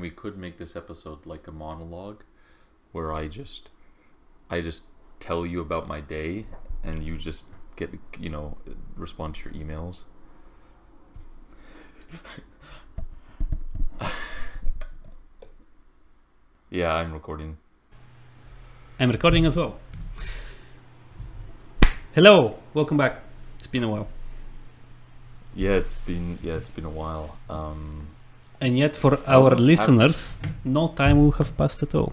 mean, we could make this episode like a monologue, where I just, I just tell you about my day, and you just get, you know, respond to your emails. yeah, I'm recording. I'm recording as well. Hello, welcome back. It's been a while. Yeah, it's been yeah, it's been a while. Um, And yet, for our listeners, no time will have passed at all.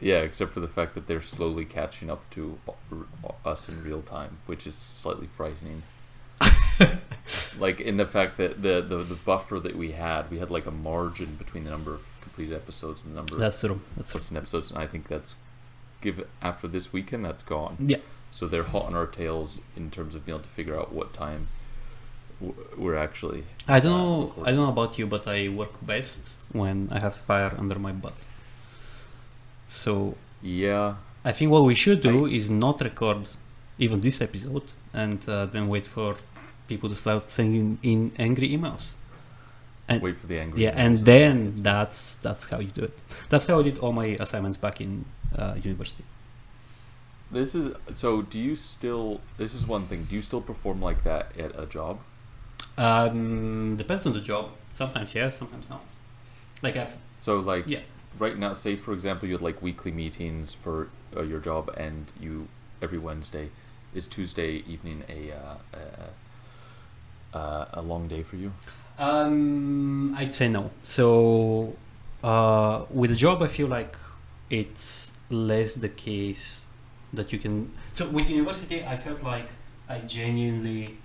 yeah, except for the fact that they're slowly catching up to us in real time, which is slightly frightening. like in the fact that the, the the buffer that we had, we had like a margin between the number of completed episodes and the number of That's true. That's listened episodes, and I think that's give after this weekend that's gone. Yeah. So they're hot on our tails in terms of being able to figure out what time we're actually. I don't uh, know. I don't know about you, but I work best when I have fire under my butt. So Yeah, I think what we should do is not record even this episode and uh, then wait for people to start sending in angry emails. And- wait for the angry. Yeah, and then that's that's how you do it. That's how I did all my assignments back in uh, university. This is so. Do you still? This is one thing. Do you still perform like that at a job? Um, depends on the job. Sometimes yeah, sometimes no. Like I've So like Yeah. right now, say for example, you had like weekly meetings for uh, your job, and you every Wednesday is Tuesday evening a uh, a, a, a long day for you. um, I'd say no. So uh, with a job, I feel like it's less the case that you can. So with university, I felt like I genuinely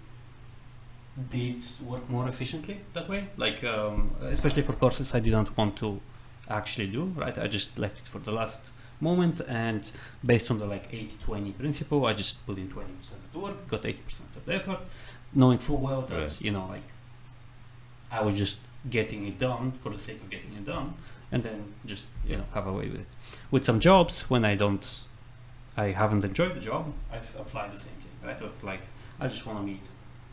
did work more efficiently that way. Like um, especially for courses I didn't want to actually do. Right, I just left it for the last moment, and based on the like 80-20 principle, I just put in twenty percent of the work, got eighty percent of the effort, knowing full well that Right. you know like I was just getting it done for the sake of getting it done, and then just you Yeah. know have a way with it. With some jobs, when I don't, I haven't enjoyed the job, I've applied the same thing. Right, of like I just want to meet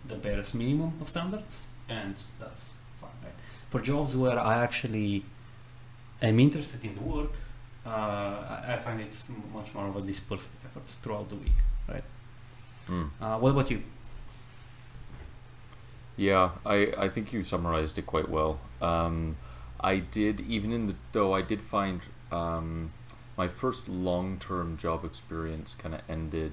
the barest minimum of standards, and that's fine. Right? For jobs where I actually am interested in the work, uh, I, find it's much more of a dispersed effort throughout the week. Mm. Uh, what about you? Yeah, I, I think you summarized it quite well. Um, I did even in the though I did find um, my first long term job experience kind of ended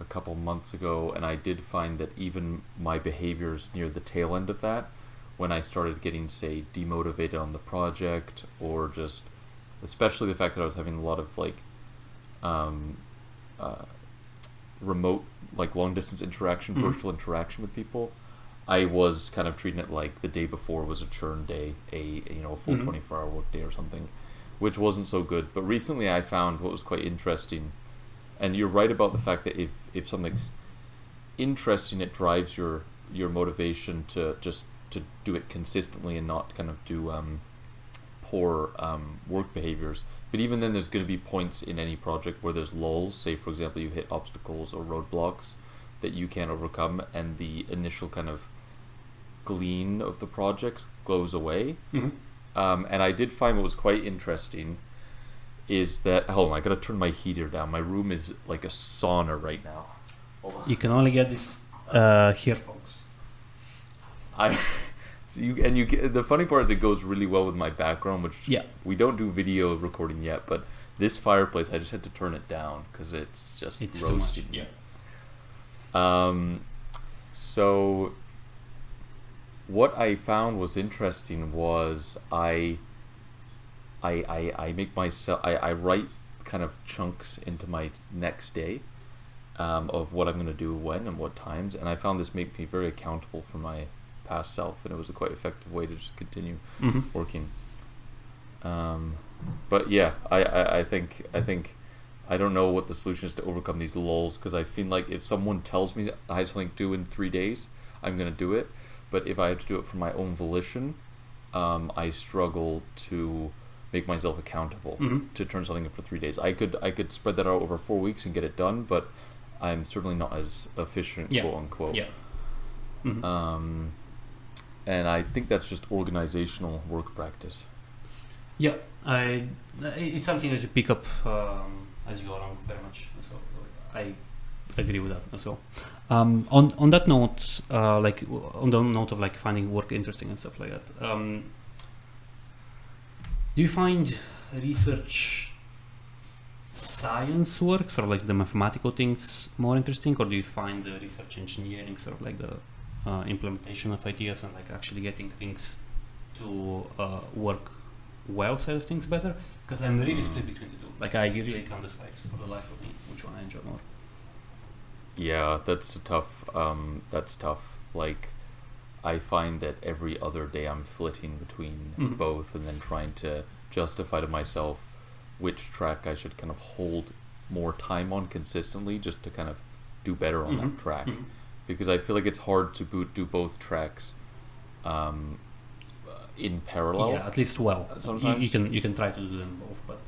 a couple months ago, and I did find that even my behaviors near the tail end of that, when I started getting say demotivated on the project or just especially the fact that I was having a lot of like um, uh, remote like long distance interaction, Mhm. virtual interaction with people. I was kind of treating it like the day before was a churn day, a you know a full Mhm. twenty four hour work day or something, which wasn't so good. But recently, I found what was quite interesting, and you're right about the fact that if if something's interesting, it drives your your motivation to just to do it consistently and not kind of do um, poor um, work behaviors. But even then, there's going to be points in any project where there's lulls. Say, for example, you hit obstacles or roadblocks that you can't overcome, and the initial kind of glean of the project goes away. Mm-hmm. Um, and I did find what was quite interesting is that hold on, I gotta turn my heater down. My room is like a sauna right now. Hold on. You can only get this uh, here, folks. I so you and you get, the funny part is it goes really well with my background, which Yeah. we don't do video recording yet, but this fireplace I just had to turn it down because it's just It's roasting. Yeah. Um, so what I found was interesting was I, I, I, I make myself I, I write kind of chunks into my next day, um, of what I'm gonna do when and what times, and I found this make me very accountable for my past self, and it was a quite effective way to just continue Mm-hmm. working. Um, but yeah, I, I, I think I think I don't know what the solution is to overcome these lulls because I feel like if someone tells me I have something to do in three days, I'm gonna do it. But if I have to do it for my own volition, um, I struggle to make myself accountable Mhm. to turn something in for three days. I could I could spread that out over four weeks and get it done, but I'm certainly not as efficient, Yeah. quote unquote. Yeah. Mhm. Um, and I think that's just organizational work practice. Yeah, I it's something that you pick up um, as you go along very much. So I agree with that as well. Um, on on that note, uh, like on the note of like finding work interesting and stuff like that. Um, do you find research science works or like the mathematical things more interesting, or do you find the research engineering sort of like the uh, implementation of ideas and like actually getting things to uh, work well side of things better? Because I'm really split between the two. Like I really can't decide for the life of me which one I enjoy more. Yeah, that's a tough. Um, that's tough. Like, I find that every other day I'm flitting between Mhm. both, and then trying to justify to myself which track I should kind of hold more time on consistently, just to kind of do better on Mhm. that track. Mhm. Because I feel like it's hard to boot do both tracks, um, in parallel. yeah, at least well. You, you can you can try to do them both, but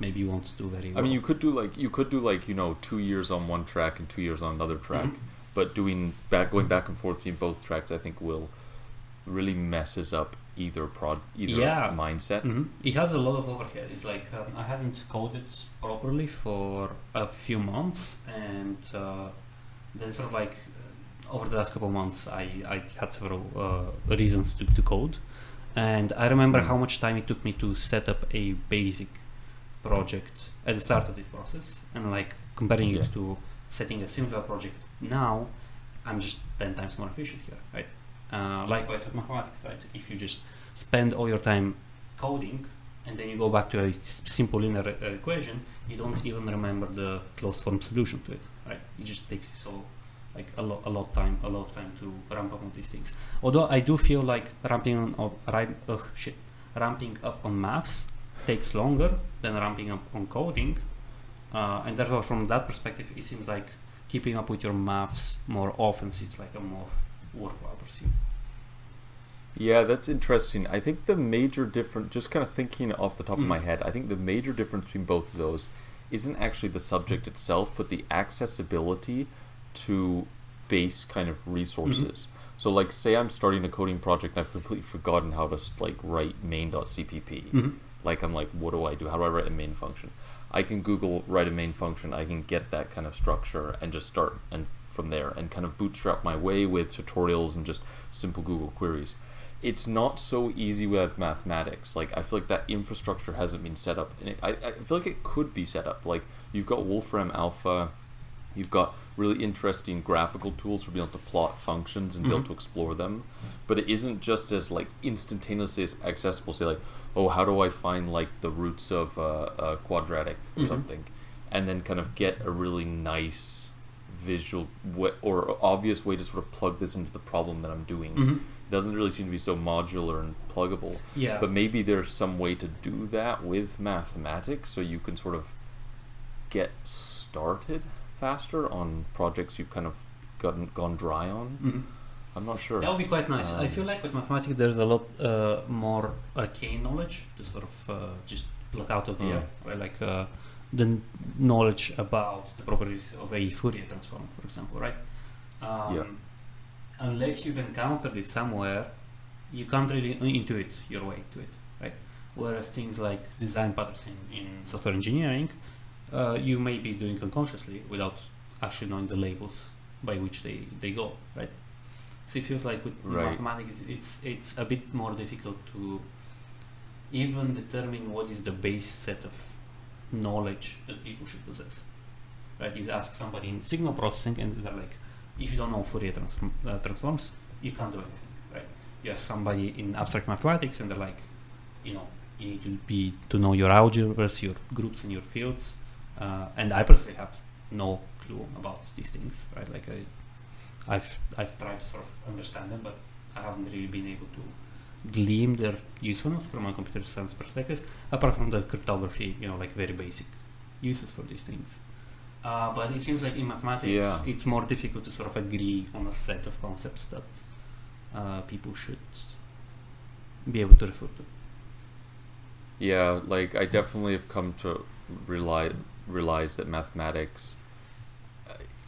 maybe you won't do very well. I mean, you could do like you could do like you know two years on one track and two years on another track, Mhm. But doing back going back and forth between both tracks, I think will really messes up either prod either Yeah. mindset. Mhm. It has a lot of overhead. It's like um, I haven't coded properly for a few months, and uh, then sort of like uh, over the last couple of months, I, I had several uh, reasons to, to code, and I remember Mm. how much time it took me to set up a basic project at the start of this process, and like comparing Yeah. it to setting a similar project now, I'm just ten times more efficient here, right? Uh, likewise with mathematics, right? If you just spend all your time coding and then you go back to a simple linear uh, equation, you don't even remember the closed form solution to it, right? It just takes you so like a lot, a lot time, a lot of time to ramp up on these things. Although I do feel like ramping on, up, ri- ugh, shit, ramping up on maths takes longer than ramping up on coding, uh, and therefore from that perspective, it seems like keeping up with your maths more often seems like a more worthwhile pursuit. Yeah, that's interesting. I think the major difference, just kind of thinking off the top of Mm. my head, I think the major difference between both of those isn't actually the subject itself, but the accessibility to base kind of resources. So, like, say I'm starting a coding project and I've completely forgotten how to like write main.cpp. Mm-hmm. Like, I'm like, what do I do? How do I write a main function? I can Google write a main function. I can get that kind of structure and just start and from there and kind of bootstrap my way with tutorials and just simple Google queries. It's not so easy with mathematics. Like I feel like that infrastructure hasn't been set up, and it, I, I feel like it could be set up. Like you've got Wolfram Alpha, you've got really interesting graphical tools for being able to plot functions and be able Mhm. to explore them, but it isn't just as like instantaneously as accessible. Say like, oh, how do I find like the roots of uh, a quadratic or Mhm. something, and then kind of get a really nice visual wa or obvious way to sort of plug this into the problem that I'm doing. Mm-hmm. It doesn't really seem to be so modular and pluggable. Yeah. But maybe there's some way to do that with mathematics so you can sort of get started faster on projects you've kind of gotten gone dry on. Mhm. I'm not sure. That would be quite nice. I Um, feel like with mathematics, there's a lot uh, more arcane knowledge to sort of uh, just pluck out of the air, right? Like uh, the knowledge about the properties of a Fourier transform, for example, right? Um, Yeah. Unless you've encountered it somewhere, you can't really intuit your way to it, right? Whereas things like design patterns in, in software engineering, uh, you may be doing unconsciously without actually knowing the labels by which they, they go, right? So it feels like with Right. mathematics, it's it's a bit more difficult to even determine what is the base set of knowledge that people should possess. Right? You ask somebody in signal processing, and they're like, if you don't know Fourier transform, uh, transforms, you can't do anything. Right? You ask somebody in abstract mathematics, and they're like, you know, you need to be to know your algebras, your groups, and your fields. Uh, and I personally have no clue about these things. Right? Like I, I've I've tried to sort of understand them, but I haven't really been able to glean their usefulness from a computer science perspective, apart from the cryptography, you know, like very basic uses for these things. Uh, but it seems like in mathematics, Yeah. it's more difficult to sort of agree on a set of concepts that uh, people should be able to refer to. Yeah, like I definitely have come to rely realize that mathematics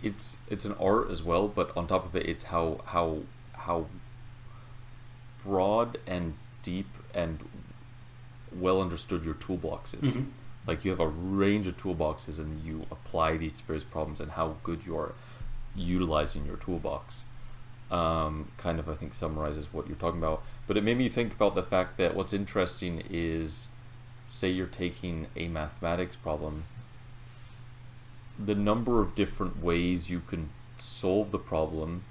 it's it's an art as well, but on top of it it's how how how broad and deep and well understood your toolbox is. Mhm. Like you have a range of toolboxes and you apply these to various problems and how good you are utilizing your toolbox. Um, kind of, I think, summarizes what you're talking about. But it made me think about the fact that what's interesting is, say, you're taking a mathematics problem, the number of different ways you can solve the problem.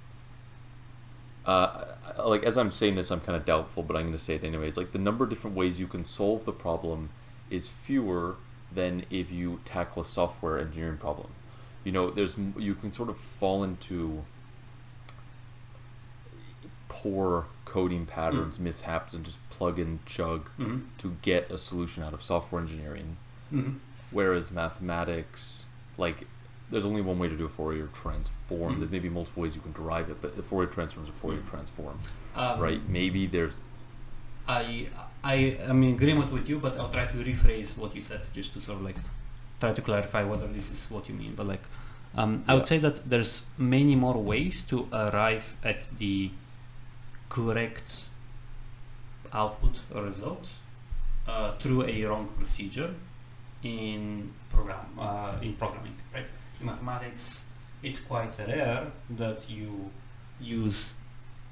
Uh, like as I'm saying this, I'm kind of doubtful, but I'm going to say it anyways. Like the number of different ways you can solve the problem is fewer than if you tackle a software engineering problem. You know, there's you can sort of fall into poor coding patterns, mishaps, and just plug and chug Mhm. to get a solution out of software engineering. Mhm. Whereas mathematics, like, there's only one way to do a Fourier transform. Mhm. There's maybe multiple ways you can derive it, but the Fourier transform is a Fourier Mhm. transform, Um, right? Maybe there's I I am in agreement with you, but I'll try to rephrase what you said just to sort of like try to clarify whether this is what you mean. But like, um, I would say that there's many more ways to arrive at the correct output or result uh, through a wrong procedure in program uh, in programming. Right? In mathematics, it's quite rare that you use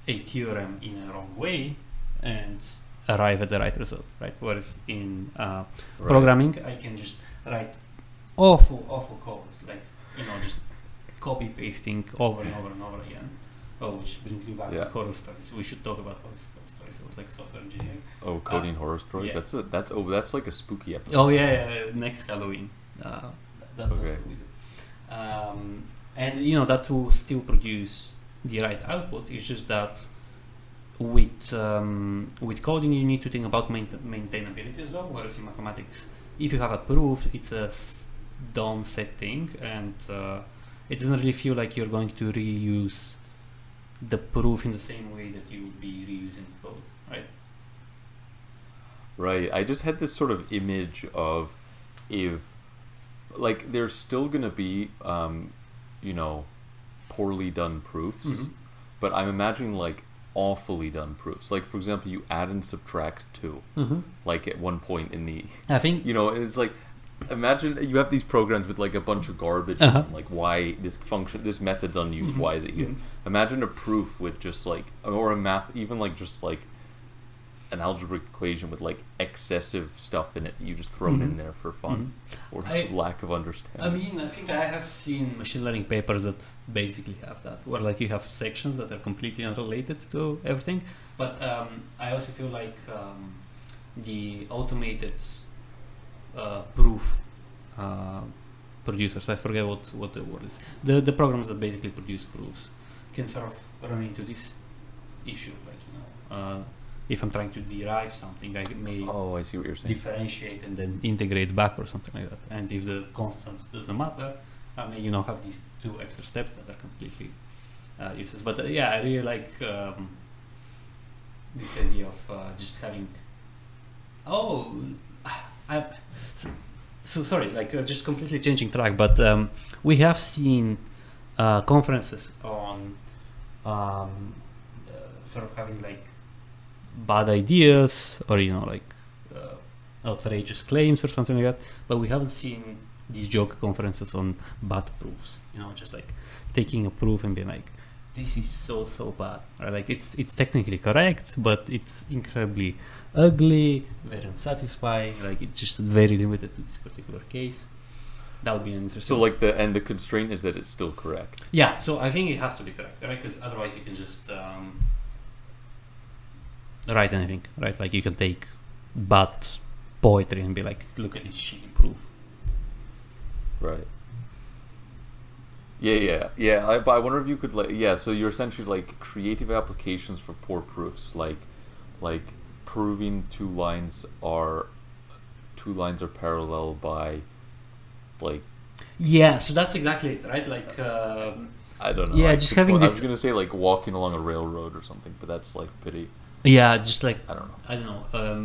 a theorem in a wrong way and arrive at the right result, right? Whereas in uh, right. programming, I can just write awful, awful code, like you know, just copy pasting over and over and over again. Oh, which brings me back Yeah. to horror stories. We should talk about about like software engineering. Oh, coding horror stories. yeah. That's a that's oh that's like a spooky episode. Oh yeah, yeah, next Halloween. Uh, that, that's Okay. what we do. Um, and you know that will still produce the right output. It's just that with um, with coding you need to think about maint- maintainability as well. Whereas in mathematics, if you have a proof, it's a done set thing, and uh, it doesn't really feel like you're going to reuse the proof in the same way that you would be reusing the code, right? Right. I just had this sort of image of if, like, there's still gonna be, um, you know, poorly done proofs, Mhm. but I'm imagining like awfully done proofs. Like, for example, you add and subtract two. Mm-hmm. Like at one point in the, I think you know, it's like. Imagine you have these programs with like a bunch of garbage, Uh-huh. like why this function, this method's unused. Mhm. Why is it here? Mhm. Imagine a proof with just like, or a math, even like just like an algebraic equation with like excessive stuff in it. You just throw it in there for fun or I- lack of understanding. I mean, I think I have seen machine learning papers that basically have that, where like you have sections that are completely unrelated to everything. But um, I also feel like um, the automated uh, proof uh, producers, I forget what what the word is, the the programs that basically produce proofs can sort of run into this issue, like you know, uh, if I'm trying to derive something, I may oh, I see what you're saying. differentiate and then integrate back or something like that. And if the constants doesn't matter, I mean, you know, have these two extra steps that are completely uh, useless. But uh, yeah, I really like um, this idea of uh, just having. Oh, I. So, so sorry, like uh, just completely changing track, but um, we have seen uh, conferences on um, uh, sort of having like bad ideas or you know like uh, outrageous claims or something like that but we haven't seen these joke conferences on bad proofs you know just like taking a proof and being like this is so so bad like it's it's technically correct but it's incredibly ugly very unsatisfying like it's just very limited to this particular case that would be an interesting So like the and the constraint is that it's still correct. yeah, so I think it has to be correct, right? Because otherwise you can just um, write anything, right? Like you can take bad poetry and be like, look at this shitty proof. Right. Yeah, yeah, yeah. I, but I wonder if you could like, yeah. So you're essentially like creative applications for poor proofs, like, like proving two lines are, two lines are parallel by, like Yeah, so that's exactly it, right? Like, um, I don't know. Yeah, I just suppose- having I was gonna say like walking along a railroad or something, but that's like pretty. yeah, just like I don't know. I don't know, um,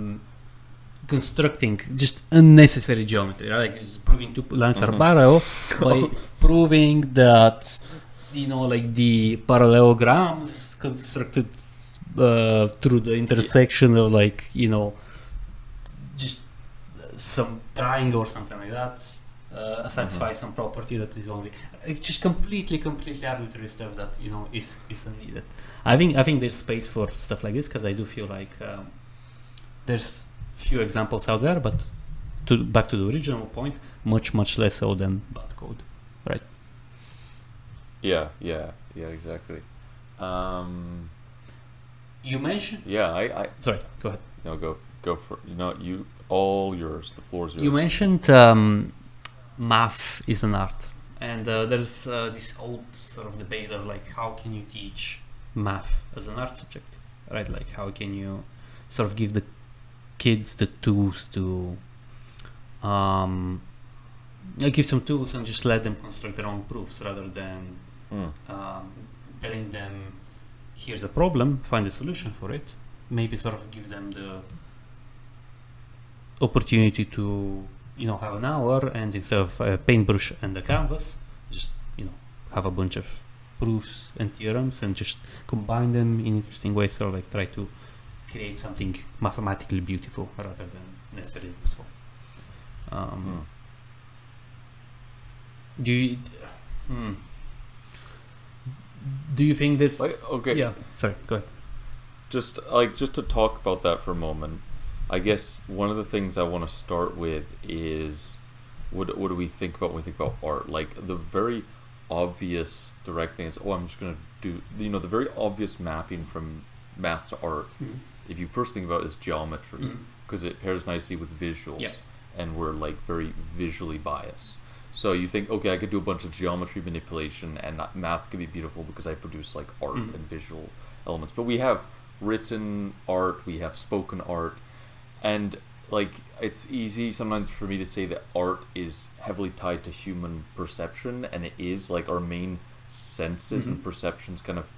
constructing just unnecessary geometry, right? Like just proving two lines are Mhm. parallel by proving that you know, like the parallelograms constructed uh, through the intersection of like you know just some triangle or something like that uh, satisfy some property that is only just completely completely arbitrary stuff that you know is isn't needed i think i think there's space for stuff like this because i do feel like um, there's few examples out there but to back to the original point much much less so than bad code Right. Yeah, yeah, yeah, exactly. Um, you mentioned yeah, I, I sorry go ahead no go go for you know you all yours. The floor's yours. You mentioned um, math is an art, and uh, there's uh, this old sort of debate of like how can you teach math as an art subject, right? Like how can you sort of give the kids the tools to um, like give some tools and just let them construct their own proofs rather than Mm. um, telling them here's a problem, find a solution for it. Maybe sort of give them the opportunity to you know have an hour and instead of a paintbrush and a canvas, just you know have a bunch of proofs and theorems and just combine them in interesting ways. Sort of like try to create something mathematically beautiful rather than necessarily useful. Um, Mm. Do you? Hmm. Do you think that? Like okay, Yeah. Sorry. Go ahead. just like just to talk about that for a moment i guess one of the things i want to start with is what, what do we think about when we think about art like the very obvious direct thing is oh i'm just going to do you know the very obvious mapping from math to art if you first think about it is geometry Mm. because it pairs nicely with visuals Yeah. and we're like very visually biased so you think okay i could do a bunch of geometry manipulation and that math could be beautiful because i produce like art Mhm. and visual elements but we have written art we have spoken art and like it's easy sometimes for me to say that art is heavily tied to human perception and it is like our main senses and Mhm. perceptions kind of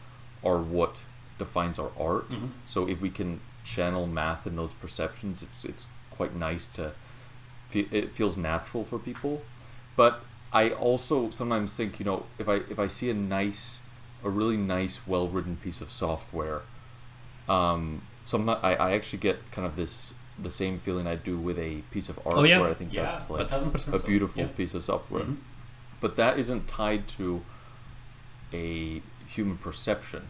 are what defines our art Mhm. so if we can channel math in those perceptions, it's it's quite nice to. Feel, it feels natural for people, but I also sometimes think you know if I if I see a nice, a really nice, well written piece of software, um, some I, I actually get kind of this the same feeling I do with a piece of art oh yeah. where I think yeah, that's like a so. beautiful Yeah. piece of software, Mhm. but that isn't tied to a human perception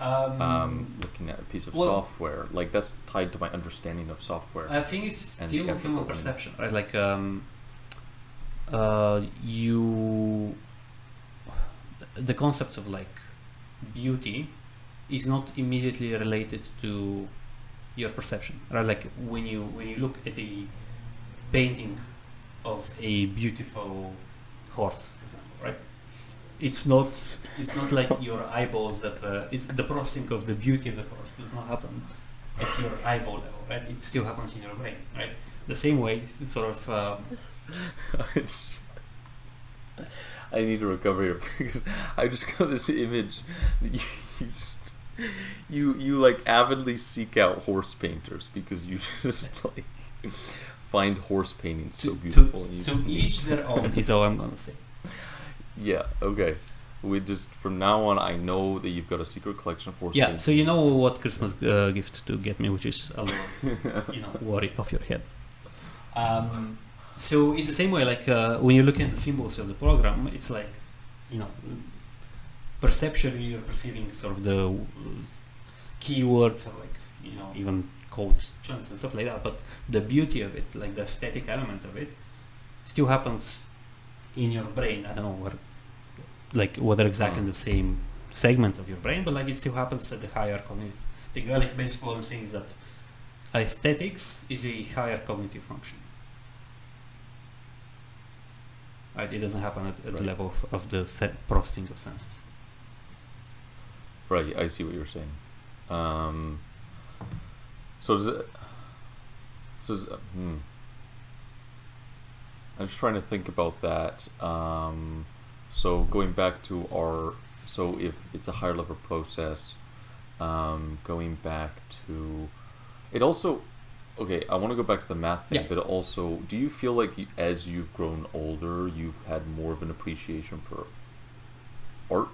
Um, um, looking at a piece of well- software. Like that's tied to my understanding of software. I think it's still human that went in. perception, right? Like um, uh, you, the concepts of like beauty is not immediately related to your perception, right? Like when you when you look at a painting of a beautiful horse, for example, right? It's not it's not like your eyeballs that uh, it's the processing of the beauty of the horse does not happen at your eyeball level, right? It still happens in your brain, right? The same way, sort of um, I need to recover here because I just got this image that you, you just you you like avidly seek out horse painters because you just like find horse paintings so to, beautiful to, and you to just need each their own is all I'm gonna say. yeah okay we just from now on I know that you've got a secret collection of horse Yeah, paintings so you know what Christmas uh, gift to get me, which is a lot you know, worry off your head. Um, so in the same way, like uh, when you're looking at the symbols of the program, it's like, you know, perceptually you're perceiving sort of the keywords or like, you know, even code chunks and stuff like that. But the beauty of it, like the aesthetic element of it, still happens in your brain. I don't know where, like whether exactly in the same segment of your brain, but like it still happens at the higher cognitive thing. Like basically what I'm saying is that aesthetics is a higher cognitive function. Right, it doesn't happen at, at the level of, of the set processing of senses. right I see what you're saying um, so does it so is, hmm. I'm just trying to think about that. Um, so going back to our, so if it's a higher level process, um, going back to, it also, okay, I want to go back to the math thing, Yeah. but also, do you feel like you, as you've grown older, you've had more of an appreciation for art?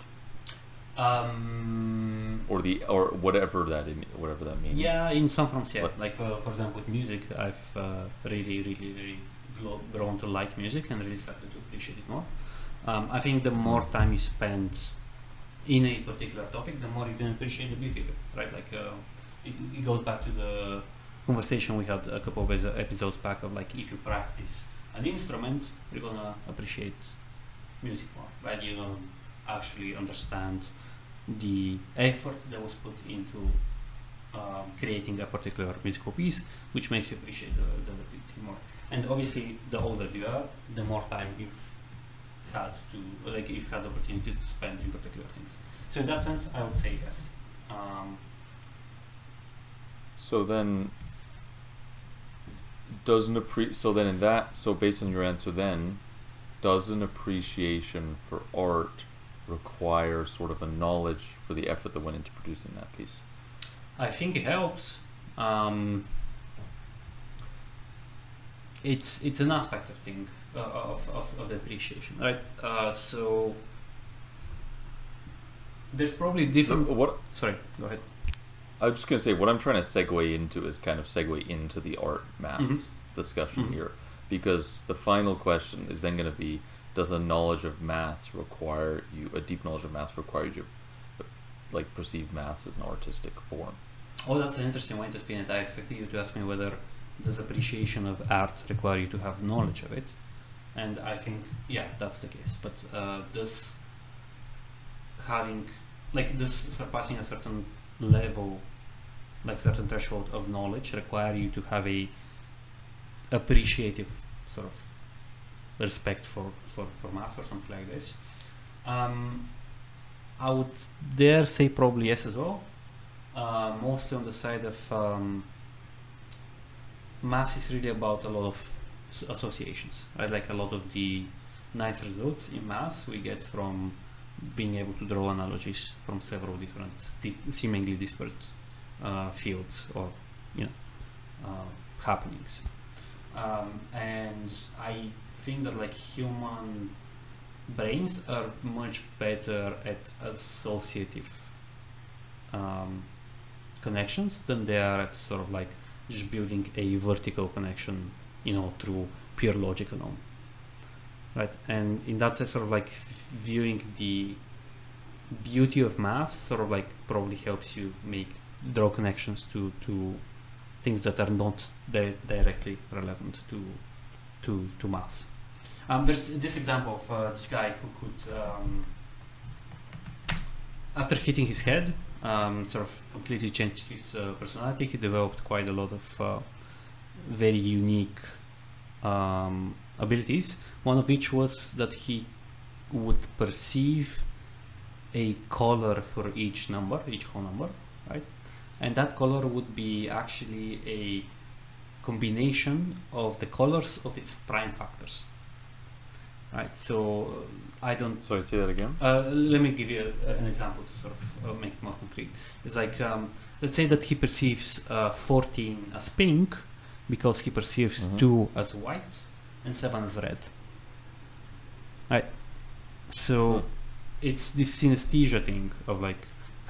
Um, or the or whatever that whatever that means. Yeah, in some forms, yeah. But- like for, for example, with music, I've uh, really, really, really grown to like music and really started to appreciate it more. Um, I think the more time you spend in a particular topic, the more you can appreciate the beauty of it, right? Like uh, it, it goes back to the conversation we had a couple of episodes back of like if you practice an instrument, you're gonna appreciate music more, right? You're gonna actually understand the effort that was put into um, creating a particular musical piece, which makes you appreciate the, the activity more. And obviously, the older you are, the more time you've had to, like, you've had the opportunity to spend in particular things. So in that sense, I would say yes. Um, So then, does an appre- so then in that so based on your answer then, does an appreciation for art require sort of a knowledge for the effort that went into producing that piece? I think it helps. Um, it's it's an aspect of thing uh, of, of, of the appreciation, right? Uh, so there's probably different. Uh, What Sorry, go ahead. I was just gonna say what I'm trying to segue into is kind of segue into the art maths discussion Mhm. here, because the final question is then gonna be: Does a knowledge of maths require you a deep knowledge of maths require you to like perceive maths as an artistic form? Oh, that's an interesting way to spin it. I expected you to ask me whether does appreciation of art require you to have knowledge of it, and I think yeah, that's the case. But uh, does having like does surpassing a certain level, like certain threshold of knowledge, require you to have a appreciative sort of respect for for for math or something like this? Um, I would dare say probably yes as well uh, mostly on the side of um, maths is really about a lot of associations, right? Like a lot of the nice results in maths we get from being able to draw analogies from several different, di- seemingly disparate uh, fields or you know uh, happenings. Um, and I think that like human brains are much better at associative um, connections than they are at sort of like just building a vertical connection, you know, through pure logic alone. Right, and in that sense, sort of like viewing the beauty of math, sort of like probably helps you make draw connections to to things that are not di- directly relevant to to to maths. Um, there's this example of uh, this guy who could, um, after hitting his head, um, sort of completely changed his uh, personality. He developed quite a lot of uh, very unique um, abilities. One of which was that he would perceive a color for each number, each whole number, right? And that color would be actually a combination of the colors of its prime factors. Right, so uh, I don't So I say that again. uh, let me give you a, an example to sort of uh, make it more concrete. It's like, um, let's say that he perceives uh, 14 as pink because he perceives Mhm. 2 as white and 7 as red. Right? So Hmm. it's this synesthesia thing of like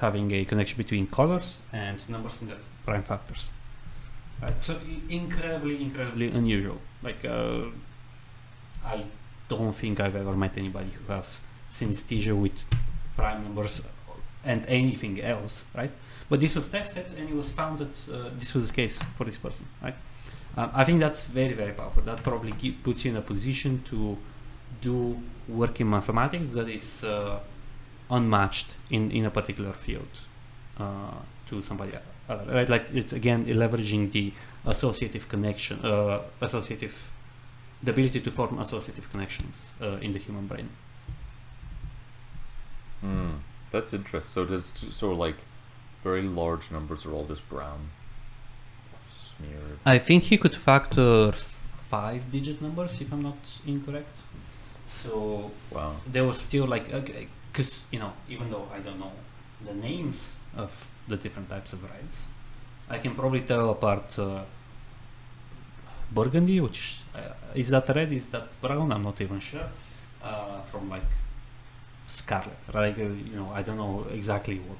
having a connection between colors and numbers in the prime factors. Right? So incredibly, incredibly unusual. Like, uh, I don't think I've ever met anybody who has synesthesia with prime numbers and anything else, right? But this was tested and it was found that uh, this was the case for this person, right? Um, I think that's very, very powerful. That probably keep, puts you in a position to do work in mathematics that is uh, unmatched in, in a particular field uh, to somebody other, right? Like it's again leveraging the associative connection, uh, associative the ability to form associative connections uh, in the human brain. Hmm, that's interesting. So does so like very large numbers are all just brown, smeared. I think he could factor five digit numbers if I'm not incorrect. So Wow. there was still like, because, you know, even though I don't know the names of the different types of reds, I can probably tell apart uh, burgundy, which uh, is that red, is that brown, I'm not even sure, uh, from like scarlet. Like uh, you know, I don't know exactly what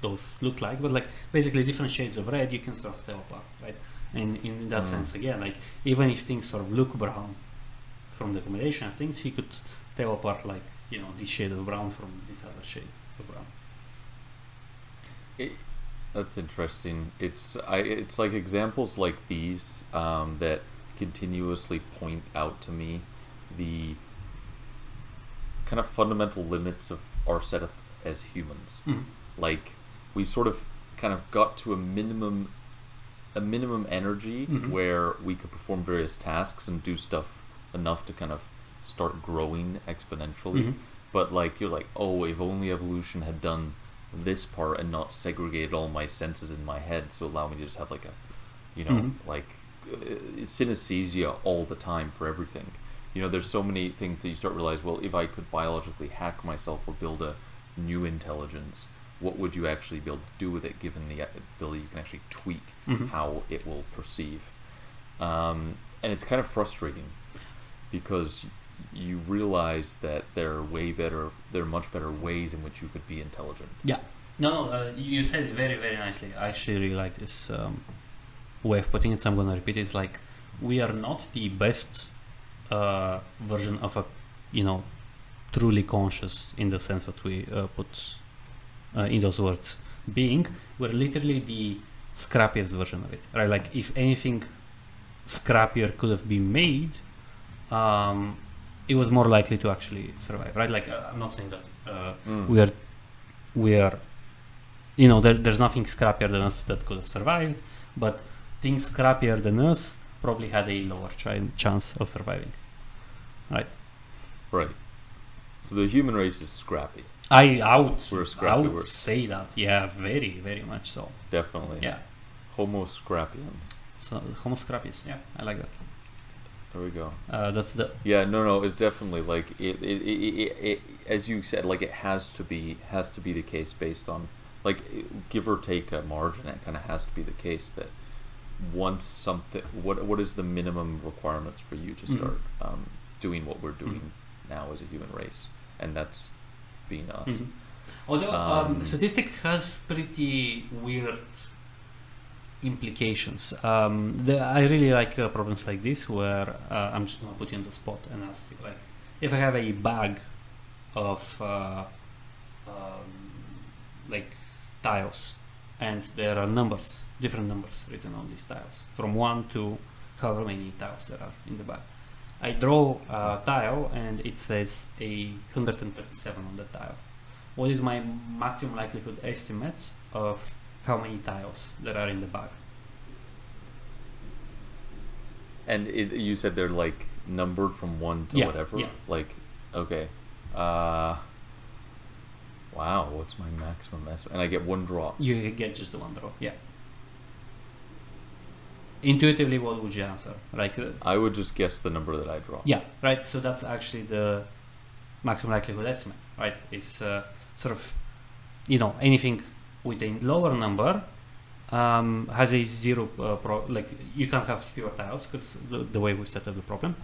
those look like, but like basically different shades of red you can sort of tell apart, right? And in that Mm. sense, again, like even if things sort of look brown from the combination of things, he could tell apart like you know this shade of brown from this other shade of brown. That's interesting. It's I. It's like examples like these um, that continuously point out to me the kind of fundamental limits of our setup as humans. Mhm. Like we sort of kind of got to a minimum a minimum energy Mhm. where we could perform various tasks and do stuff enough to kind of start growing exponentially. Mhm. But like you're like, oh, if only evolution had done this part and not segregated all my senses in my head, so allow me to just have like a, you know, Mhm. like uh, synesthesia all the time for everything. You know, there's so many things that you start to realize. Well, if I could biologically hack myself or build a new intelligence, what would you actually be able to do with it? Given the ability you can actually tweak Mhm. how it will perceive, um, and it's kind of frustrating because you realize that there are way better, there are much better ways in which you could be intelligent. Yeah. No, no, uh, you said it very, very nicely. I actually really like this um, way of putting it, so I'm going to repeat it. It's like we are not the best uh, version of a, you know, truly conscious in the sense that we uh, put uh, in those words being. We're literally the scrappiest version of it, right? Like if anything scrappier could have been made, um, it was more likely to actually survive, right? Like uh, I'm not saying that uh, Mm. we are we are you know there, there's nothing scrappier than us that could have survived but things scrappier than us probably had a lower chi- chance of surviving right Right. So the human race is scrappy, i I would, We're I would we're- say that yeah very very much so definitely. yeah Homo scrapians. so homo scrappies yeah i like that There we go. uh, that's the Yeah, no, no, It definitely like it, it, it, it, it, as you said, like it has to be has to be the case based on like give or take a margin. It kind of has to be the case that once something, what what is the minimum requirements for you to Mhm. start um, doing what we're doing now as a human race, and that's being us. Mhm. Although um, Um, statistic has pretty weird implications. Um, the, I really like uh, problems like this where uh, I'm just gonna put you on the spot and ask you like, if I have a bag of uh, um, like tiles and there are numbers, different numbers written on these tiles, from one to however many tiles there are in the bag. I draw a tile and it says a 137 on the tile. What is my maximum likelihood estimate of how many tiles there are in the bag? And it, you said they're like numbered from one to Yeah, whatever. yeah. Like, okay, uh, wow, what's my maximum estimate? And I get one draw. You get just the one draw. Yeah. Intuitively, what would you answer? Like, uh, I would just guess the number that I draw. yeah, right. So that's actually the maximum likelihood estimate, right? Is uh, sort of, you know, anything with a lower number um, has a zero uh, pro. Like you can't have fewer tiles because the, the way we set up the problem,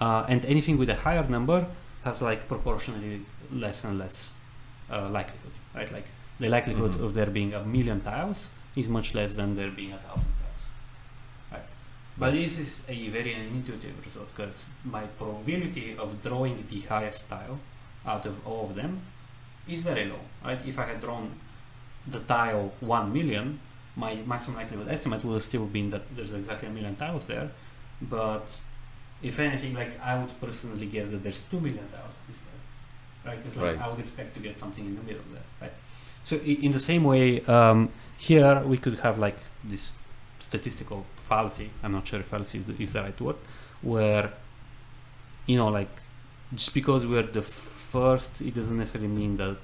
uh, and anything with a higher number has like proportionally less and less uh, likelihood, right? Like the likelihood Mhm. of there being a million tiles is much less than there being a thousand tiles, right? But this is a very intuitive result because my probability of drawing the highest tile out of all of them is very low, right? If I had drawn the tile 1 million, my maximum likelihood estimate would have still been that there's exactly a million tiles there. But if anything, like I would personally guess that there's 2 million tiles instead, right? Because like Right. I would expect to get something in the middle there, right? So in the same way, um, here we could have like this statistical fallacy. I'm not sure if fallacy is the, is the right word, where you know, like just because we're the first, it doesn't necessarily mean that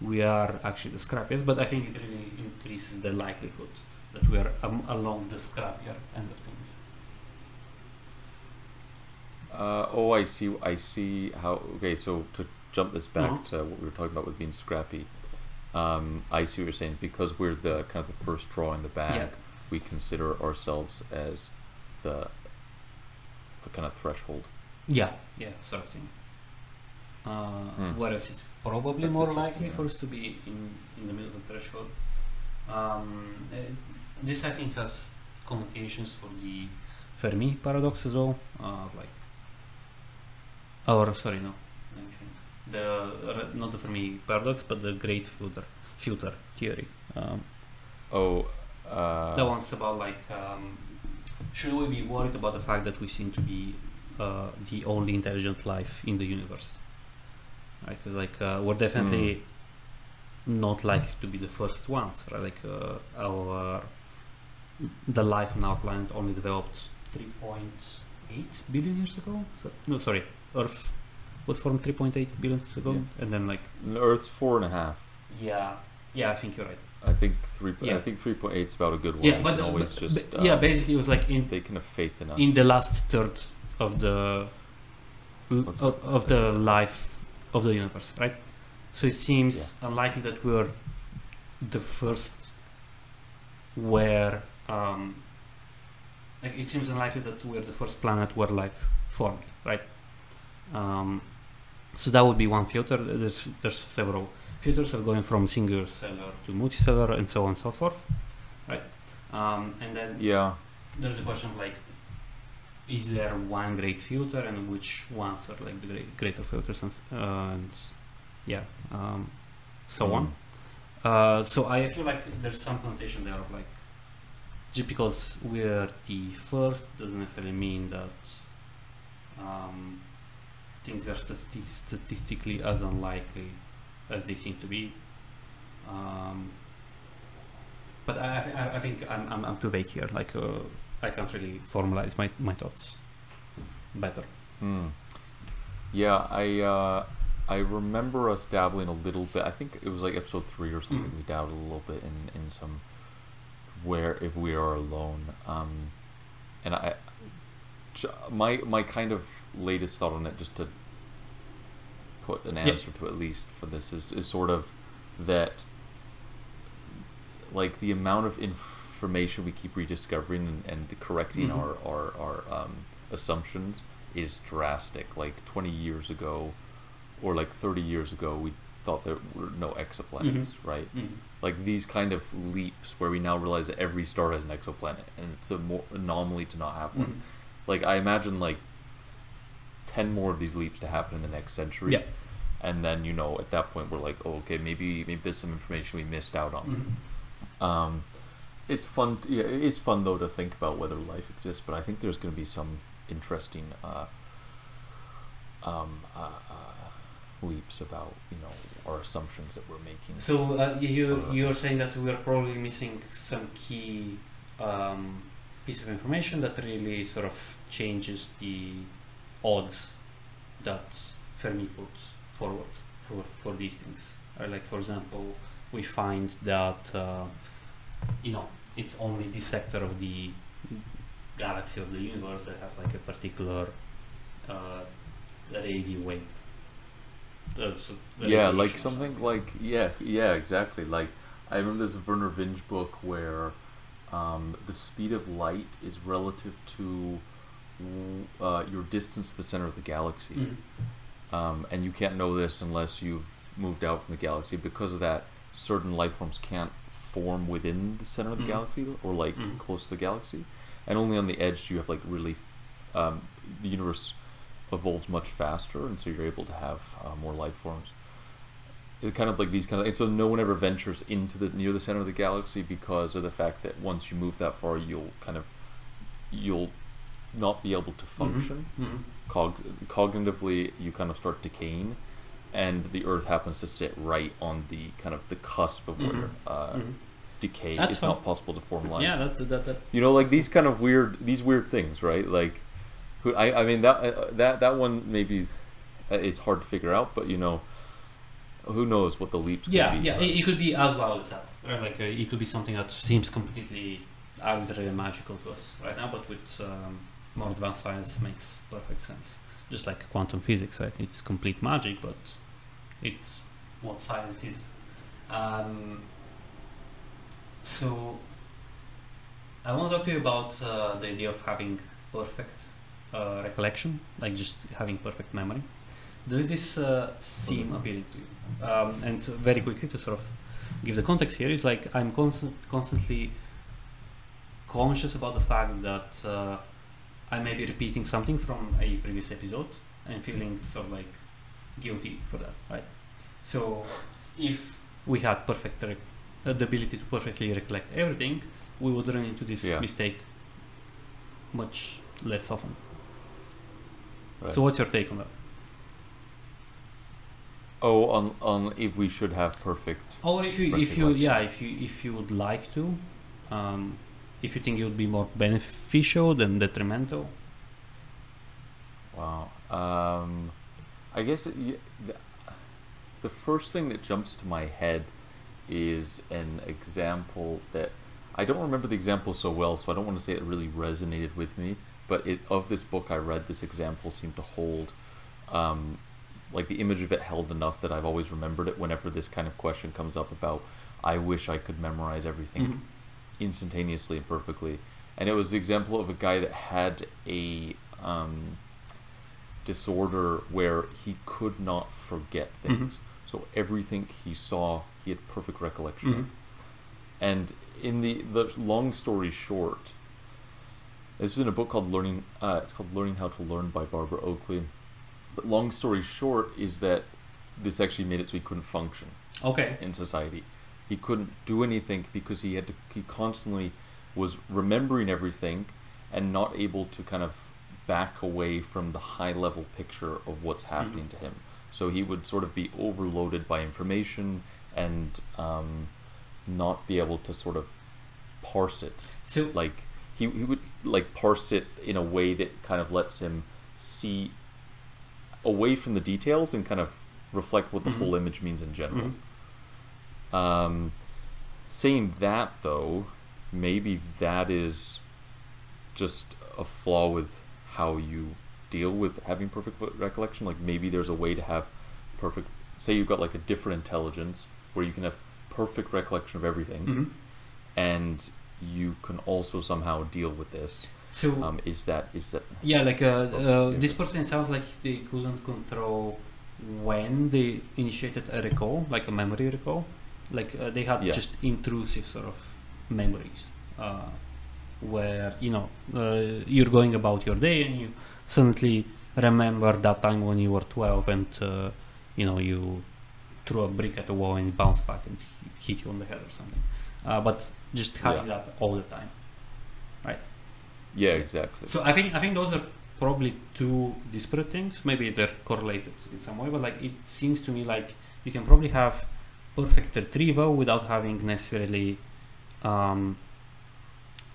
we are actually the scrappiest. But I think it really increases the likelihood that we are um, along the scrappier end of things. Uh, oh, I see. I see how. Okay, so to jump this back Mhm. to what we were talking about with being scrappy, um, I see what you're saying. Because we're the kind of the first draw in the bag, Yeah. we consider ourselves as the the kind of threshold. Yeah, yeah, sort of thing. uh, Hmm. whereas it's probably That's more likely yeah. for us to be in, in the middle of the threshold. Um, uh, this I think has connotations for the Fermi paradox as well, uh, like, or sorry, no, let me think. the re- not the Fermi paradox, but the great filter filter theory. Um, Oh, uh, that one's about like, um, should we be worried about the fact that we seem to be uh, the only intelligent life in the universe? Right, because like uh, we're definitely not likely to be the first ones. Right, like uh, our the life on our planet only developed 3.8 billion years ago. So, no, sorry, Earth was formed 3.8 billion years ago, Yeah. and then like Earth's four and a half. yeah, yeah, I think you're right. I think three. Yeah. I think three point eight is about a good one. Yeah, but, always but- just but- yeah, um, basically it was like in they can have faith in us. in the last third of the l- of, of the life of the universe, right? So it seems unlikely that we're the first where um, like it seems unlikely that we're the first planet where life formed, right? Um, so that would be one filter. There's there's several filters of going from single cellular to multicellular and so on and so forth, right? Um, and then yeah. there's a question of like is there one great filter and which ones are like the great, greater filters and, uh, and yeah um, so on. Uh, so I feel like there's some connotation there of like just because we're the first doesn't necessarily mean that um, things are stati- statistically as unlikely as they seem to be. Um, but I, I, I I think I'm, I'm, I'm too vague here like uh, I can't really formalize my, my thoughts better Hmm. Yeah, I uh, I remember us dabbling a little bit. I think it was like episode three or something. Mm. We dabbled a little bit in in some where if we are alone. Um, and I my my kind of latest thought on it, just to put an Yeah. answer to at least for this is is sort of that like the amount of information we keep rediscovering and, and correcting Mhm. our our, our um, assumptions is drastic. Like 20 years ago, or like 30 years ago, we thought there were no exoplanets, right? mm. Like these kind of leaps where we now realize that every star has an exoplanet, and it's a more anomaly to not have one. Mm. Like I imagine like 10 more of these leaps to happen in the next century. Yeah. And then you know at that point we're like, oh, okay, maybe maybe there's some information we missed out on. Mhm. Um, it's fun. yeah, it's fun though to think about whether life exists, but I think there's going to be some interesting uh, um, uh, uh, leaps about you know our assumptions that we're making. So uh, you you- Uh, you're saying that we are probably missing some key um, piece of information that really sort of changes the odds that Fermi put forward for, for these things. Right? Like for example, we find that uh, you know it's only this sector of the galaxy of the universe that has like a particular uh, radio wave. Uh, so yeah, like or something like yeah, yeah, exactly. Like I remember there's a Vernor Vinge book where um, the speed of light is relative to uh, your distance to the center of the galaxy. Mhm. um, and you can't know this unless you've moved out from the galaxy. Because of that, certain life forms can't form within the center of the Mhm. galaxy or like Mhm. close to the galaxy, and only on the edge do you have like really. F- um, the universe evolves much faster, and so you're able to have uh, more life forms. It kind of like these kind of, and so no one ever ventures into the near the center of the galaxy because of the fact that once you move that far, you'll kind of, you'll not be able to function Mhm. cog- cognitively you kind of start decaying and the earth happens to sit right on the kind of the cusp of where Mhm. uh, Mhm. Decay That's is fun. not possible to form life Yeah, that's that. that you know like these kind of weird these weird things right like who i, I mean that uh, that that one maybe uh, is hard to figure out but you know who knows what the leaps yeah, be yeah. right? It, it could be as well as that. or Like uh, it could be something that seems completely arbitrary and magical to us right now, but with um, more advanced science makes perfect sense. Just like quantum physics, right? It's complete magic, but it's what science is. Um, so I want to talk to you about uh, the idea of having perfect uh, recollection, like just having perfect memory. there is this uh, seam ability, um, and very quickly to sort of give the context here is like I'm constant, constantly conscious about the fact that uh, I may be repeating something from a previous episode and feeling sort of like guilty for that, right? So if we had perfect the ability to perfectly recollect everything, we would run into this Yeah. mistake much less often. Right. So what's your take on that? Oh, on on if we should have perfect. Or if you if you yeah if you if you would like to, um, if you think it would be more beneficial than detrimental. Wow. Um, I guess it, the, the first thing that jumps to my head is an example that I don't remember the example so well, so I don't want to say it really resonated with me. But it of this book I read, this example seemed to hold, um, like the image of it held enough that I've always remembered it. Whenever this kind of question comes up about, I wish I could memorize everything Mhm. instantaneously and perfectly. And it was the example of a guy that had a um, disorder where he could not forget things. So everything he saw, he had perfect recollection of. Mhm. And in the the long story short, this was in a book called Learning. Uh, it's called Learning How to Learn by Barbara Oakley. But long story short is that this actually made it so he couldn't function Okay. in society. He couldn't do anything because he had to. He constantly was remembering everything and not able to kind of back away from the high level picture of what's happening to him. So he would sort of be overloaded by information and um, not be able to sort of parse it. So Like he, he would like parse it in a way that kind of lets him see away from the details and kind of reflect what the Mhm. whole image means in general. Mhm. Um, saying that though, maybe that is just a flaw with how you deal with having perfect recollection. Like maybe there's a way to have perfect. Say you've got like a different intelligence where you can have perfect recollection of everything, Mhm. and you can also somehow deal with this. so Um, is that is that yeah, like uh, uh, yeah. this person sounds like they couldn't control when they initiated a recall, like a memory recall. Like uh, they had Yeah. just intrusive sort of memories, uh, where you know uh, you're going about your day and you suddenly remember that time when you were 12 and uh, you know you threw a brick at the wall and it bounced back and hit you on the head or something. Uh, but just having Yeah. that all the time. Right? Yeah exactly So I think I think those are probably two disparate things. Maybe they're correlated in some way, but like it seems to me like you can probably have perfect retrieval without having necessarily um,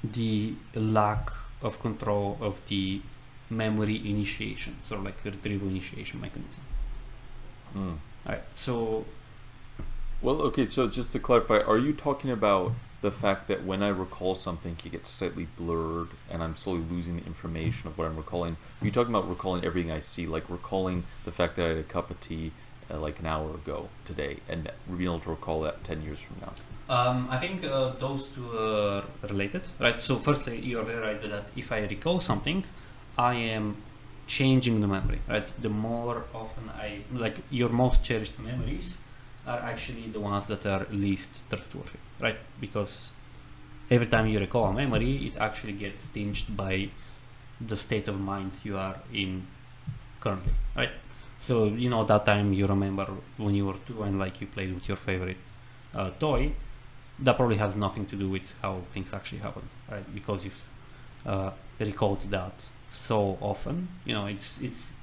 the lack of control of the memory initiation, sort of like retrieval initiation mechanism. Mm. Alright, so Well, okay, so just to clarify, are you talking about the fact that when I recall something, it gets slightly blurred and I'm slowly losing the information of what I'm recalling? Are you talking about recalling everything I see, like recalling the fact that I had a cup of tea uh, like an hour ago today and being able to recall that 10 years from now? Um, I think uh, those two are related, right? So, firstly, you are very right that if I recall something, I am changing the memory, right? The more often I like your most cherished memories are actually the ones that are least trustworthy, right? Because every time you recall a memory, it actually gets tinged by the state of mind you are in currently, right? So you know that time you remember when you were two and like you played with your favorite uh, toy, that probably has nothing to do with how things actually happened, right? Because you've uh, recalled that so often, you know, it's it's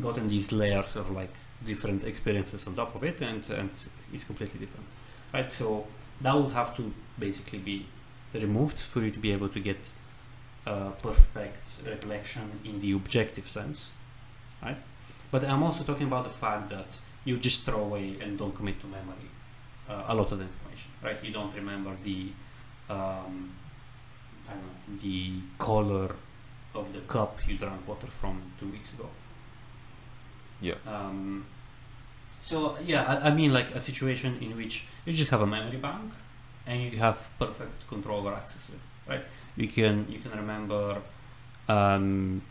gotten these layers of like different experiences on top of it, and and it's completely different, right? So that would have to basically be removed for you to be able to get uh, perfect recollection in the objective sense, right? But I'm also talking about the fact that you just throw away and don't commit to memory uh, a lot of the information, right? You don't remember the, um, know, the color of the cup you drank water from two weeks ago. Yeah. Um, so yeah, I, I mean like a situation in which you just have a memory bank and you have perfect control over access to it, right? You can you can remember, um,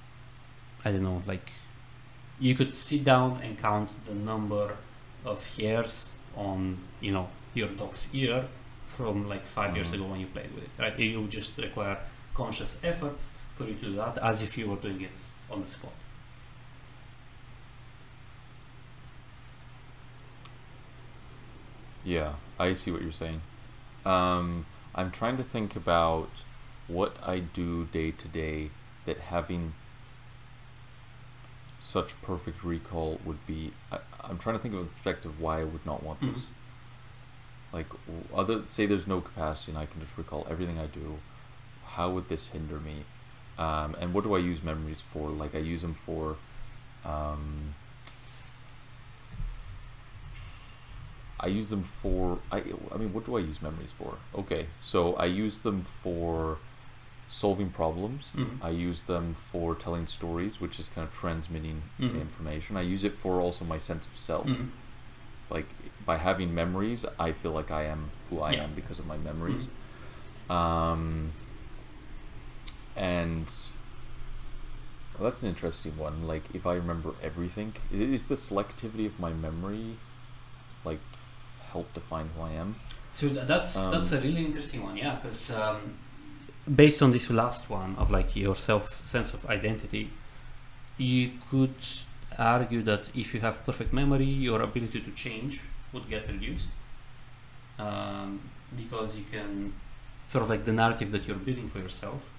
I don't know, like you could sit down and count the number of hairs on you know your dog's ear from like 5 years Mhm. ago when you played with it right it would just require conscious effort for you to do that as if you were doing it on the spot Yeah, I see what you're saying. Um, I'm trying to think about what I do day to day that having such perfect recall would be. I, I'm trying to think of a perspective why I would not want this. Like, other say there's no capacity and I can just recall everything I do. How would this hinder me? Um, and what do I use memories for? Like, I use them for. Um, I use them for I I mean what do I use memories for? Okay. So I use them for solving problems. Mhm. I use them for telling stories, which is kind of transmitting Mhm. information. I use it for also my sense of self. Mhm. Like by having memories, I feel like I am who I Yeah. am because of my memories. Um and well, that's an interesting one. Like if I remember everything, is the selectivity of my memory like f- help define who I am? So th- that's that's Um, a really interesting one, yeah, because um, based on this last one of like your self sense of identity, you could argue that if you have perfect memory, your ability to change would get reduced, um, because you can sort of like the narrative that you're building for yourself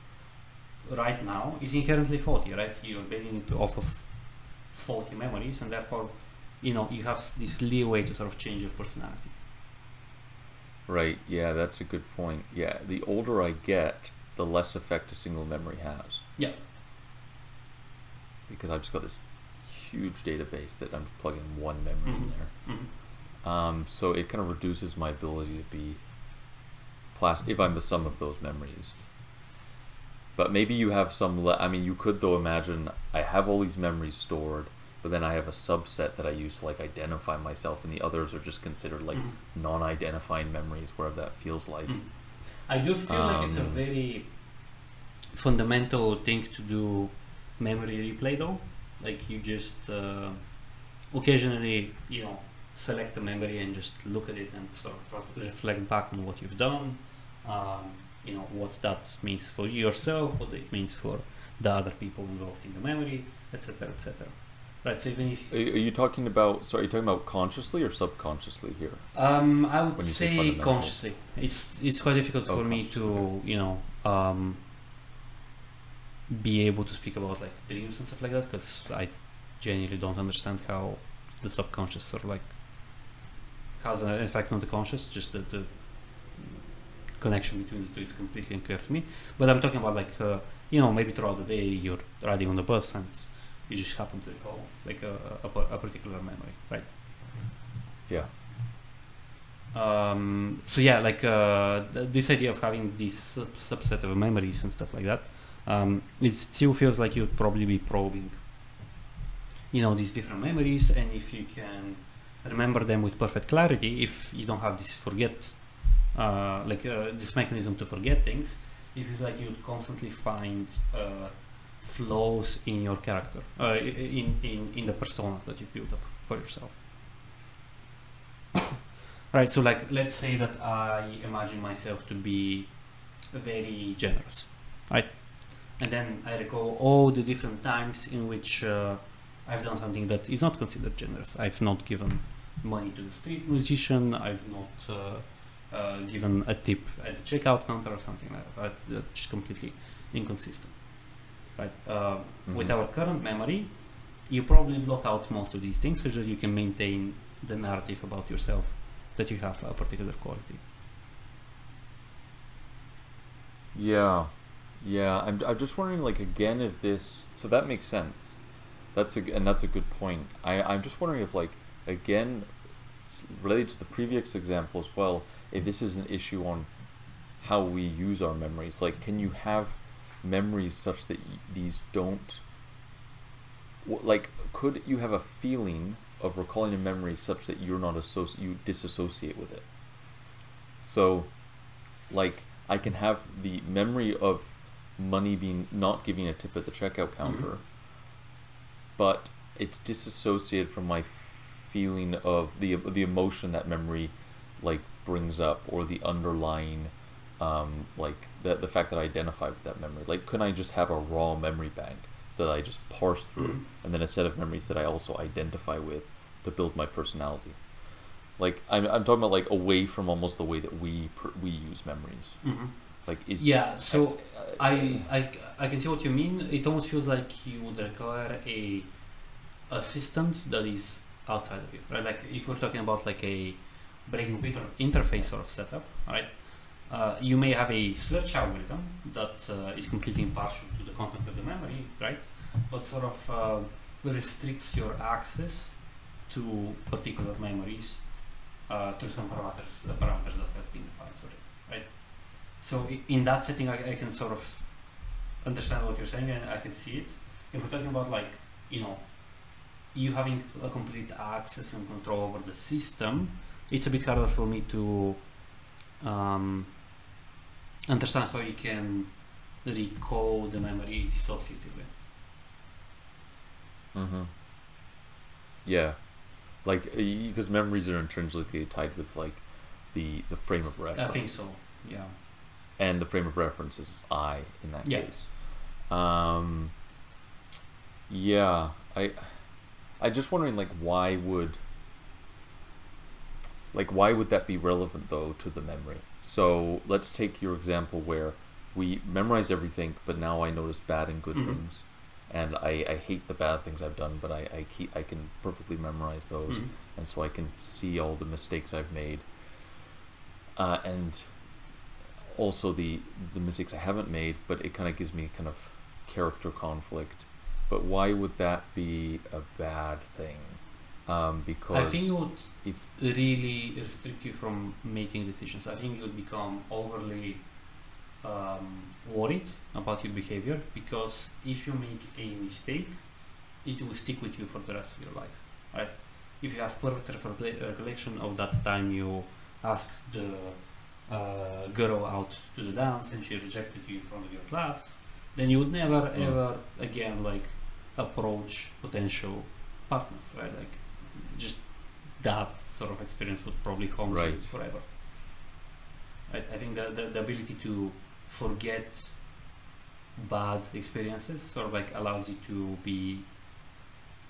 right now is inherently faulty, right? You're building it off of faulty memories, and therefore, you know, you have this leeway to sort of change your personality. Right. Yeah, that's a good point. Yeah, the older I get, the less effect a single memory has. Yeah. Because I've just got this huge database that I'm plugging one memory in Mhm. there. Mhm. Um, so it kind of reduces my ability to be plastic if I'm the sum of those memories. But maybe you have some. Le- I mean, you could though imagine I have all these memories stored, but then I have a subset that I use to like identify myself, and the others are just considered like Mhm. non-identifying memories, wherever that feels like. Mm. I do feel like it's a Um, very fundamental thing to do memory replay though. Like you just uh, occasionally, you know, select a memory and just look at it and sort of reflect back on what you've done. Um, you know what that means for yourself, what it means for the other people involved in the memory, etc., etc. Right. So even if Are are you talking about? Sorry, are you talking about consciously or subconsciously here? Um, I would say say consciously. It's it's quite difficult Oh, for me to you know um, be able to speak about like dreams and stuff like that because I genuinely don't understand how the subconscious sort of like has an effect on the conscious. Just the, the connection between the two is completely unclear to me. But I'm talking about like uh, you know maybe throughout the day you're riding on the bus and you just happen to recall like a, a, a particular memory, right? Yeah. um, so yeah like uh, th- this idea of having this sub- subset of memories and stuff like that um, it still feels like you'd probably be probing you know these different memories and if you can remember them with perfect clarity if you don't have this forget uh, like uh, this mechanism to forget things it feels like you'd constantly find uh, flaws in your character uh, in, in, in the persona that you built up for yourself Right, so like let's say that I imagine myself to be very generous, right? And then I recall all the different times in which uh, I've done something that is not considered generous. I've not given money to the street musician. I've not uh, given a tip at the checkout counter or something like that. Right? That's completely inconsistent, right? Uh, With Mhm. our current memory, you probably block out most of these things so that you can maintain the narrative about yourself that you have a particular quality. Yeah, yeah. I'm I'm just wondering, like, again, if this. So that makes sense. That's a and that's a good point. I I'm just wondering if, like, again, related to the previous example as well, if this is an issue on how we use our memories. Like, can you have memories such that these don't. Like, could you have a feeling of recalling a memory such that you're not associ- you disassociate with it? So, like I can have the memory of money being not giving a tip at the checkout mm-hmm. counter, but it's disassociated from my feeling of the the emotion that memory like brings up or the underlying um, like the the fact that I identify with that memory. Like, couldn't I just have a raw memory bank that I just parse through, Mhm. and then a set of memories that I also identify with to build my personality? Like, I'm I'm talking about like away from almost the way that we per, we use memories. hmm Like, is Yeah. So I, I, I I can see what you mean. It almost feels like you would require a assistant that is outside of you, right? Like if we're talking about like a brain computer interface sort of setup, right? Uh, you may have a search algorithm that uh, is completely impartial to the content of the memory, right? But sort of uh, restricts your access to particular memories uh, through some parameters, the parameters that have been defined for it, right? So in that setting, I, I can sort of understand what you're saying and I can see it. If we're talking about like, you know, you having a complete access and control over the system, it's a bit harder for me to um, understand how you can recall the memory dissociatively. Mm-hmm. Yeah, like because memories are intrinsically tied with like the the frame of reference. I think so. Yeah. and the frame of reference is I in that Yeah. case. Um, yeah, I, I just wondering like why would, like why would that be relevant though to the memory? So let's take your example where we memorize everything, but now I notice bad and good Mhm. things, and I, I hate the bad things I've done, but I, I keep I can perfectly memorize those Mhm. and so I can see all the mistakes I've made, uh, and also the the mistakes I haven't made. But it kind of gives me kind of character conflict. But why would that be a bad thing? Um, because I think it would if really restrict you from making decisions. I think you would become overly um, worried about your behavior because if you make a mistake, it will stick with you for the rest of your life, right? If you have perfect recollection of that time you asked the uh, girl out to the dance and she rejected you in front of your class, then you would never Mm. ever again like approach potential partners, right? Like just that sort of experience would probably haunt you forever. I, I think the, the the ability to forget bad experiences sort of like allows you to be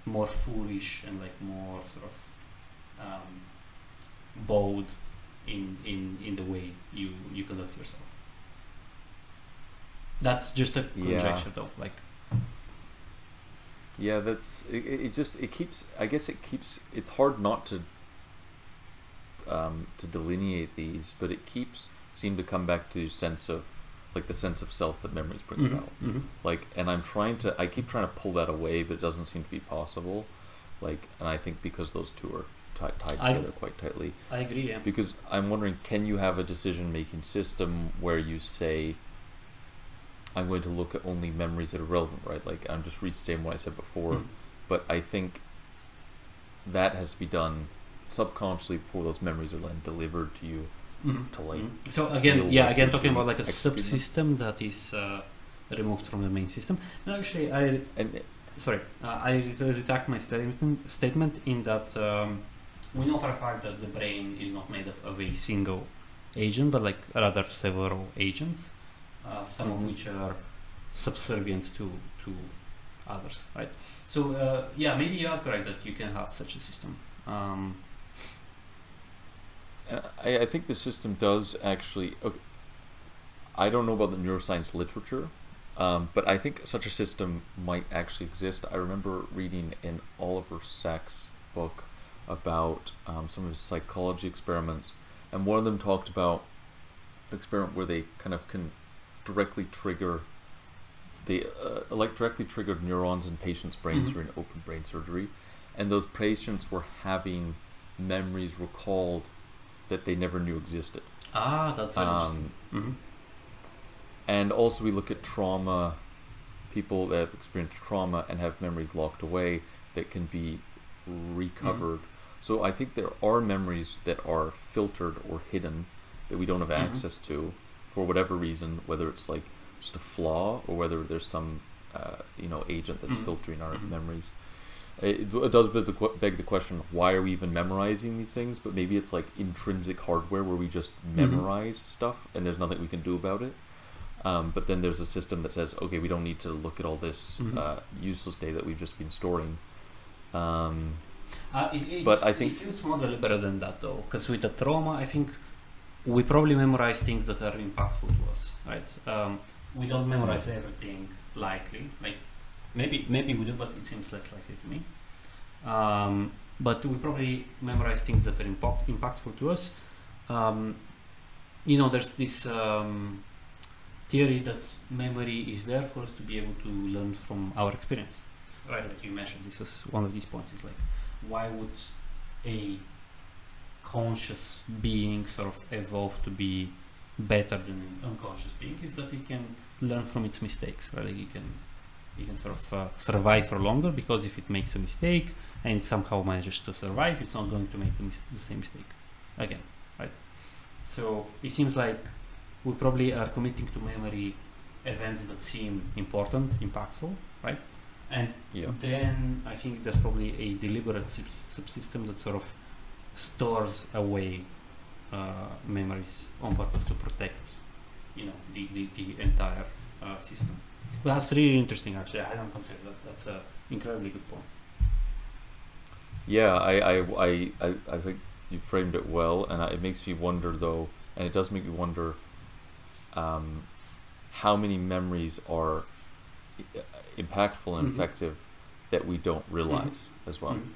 more foolish and like more sort of um, bold in, in in the way you you conduct yourself. That's just a Yeah. conjecture though. Like yeah, that's it, it just it keeps. I guess it keeps. It's hard not to um, to delineate these, but it keeps seem to come back to sense of like the sense of self that memories bring Mhm, about. mhm. like and i'm trying to i keep trying to pull that away but it doesn't seem to be possible like and i think because those two are ti- tied I- together quite tightly I agree. Yeah. because i'm wondering can you have a decision making system where you say i'm going to look at only memories that are relevant right like i'm just restating what i said before Mhm. but i think that has to be done subconsciously before those memories are then delivered to you Mhm, to, like, mhm. So again, yeah, like again talking about like a them. subsystem that is uh, removed from the main system. No, actually, I and sorry, uh, I retract my statement statement in that um, we know for a fact that the brain is not made up of a single agent, but like rather several agents, uh, some Mhm. of which are subservient to to others, right? So uh, yeah, maybe you are correct that you can have such a system. Um, Uh, I, I think the system does actually. Okay, I don't know about the neuroscience literature, um, but I think such a system might actually exist. I remember reading in Oliver Sacks' book about um, some of his psychology experiments, and one of them talked about experiment where they kind of can directly trigger. They uh, directly triggered neurons in patients' brains Mhm. during open brain surgery, and those patients were having memories recalled that they never knew existed. ah, that's Um, interesting. and also, we look at trauma, people that have experienced trauma and have memories locked away that can be recovered. So, I think there are memories that are filtered or hidden that we don't have Mhm. access to for whatever reason, whether it's like just a flaw or whether there's some, uh, you know, agent that's Mhm. filtering our Mhm. memories. it, it does beg the, beg the question: Why are we even memorizing these things? But maybe it's like intrinsic hardware where we just memorize stuff, and there's nothing we can do about it. Um, but then there's a system that says, okay, we don't need to look at all this Mhm. uh, useless data that we've just been storing. Um, Uh, it's, But I think- it feels more deliberate than that though, because with the trauma, I think we probably memorize things that are impactful to us, right? Um, we don't memorize everything likely. Like maybe maybe we do, but it seems less likely to me. Um, but we probably memorize things that are impact, impactful to us. Um, you know, there's this um, theory that memory is there for us to be able to learn from our experience. Right, like you mentioned, this is one of these points. Is like, why would a conscious being sort of evolve to be better than an unconscious being? Is that it can learn from its mistakes, right? Like it can, it can sort of uh, survive for longer because if it makes a mistake and somehow manages to survive, it's not going to make the, mis- the same mistake again, right? So it seems like we probably are committing to memory events that seem important, impactful, right? And yeah. then I think there's probably a deliberate sub- subsystem that sort of stores away uh, memories on purpose to protect, you know, the, the, the entire uh, system. But that's really interesting, actually. I don't consider that. That's an incredibly good point. Yeah, I, I, I, I, I think you framed it well, and it makes me wonder though, and it does make me wonder um, how many memories are impactful and Mhm. effective that we don't realize as well. Mhm.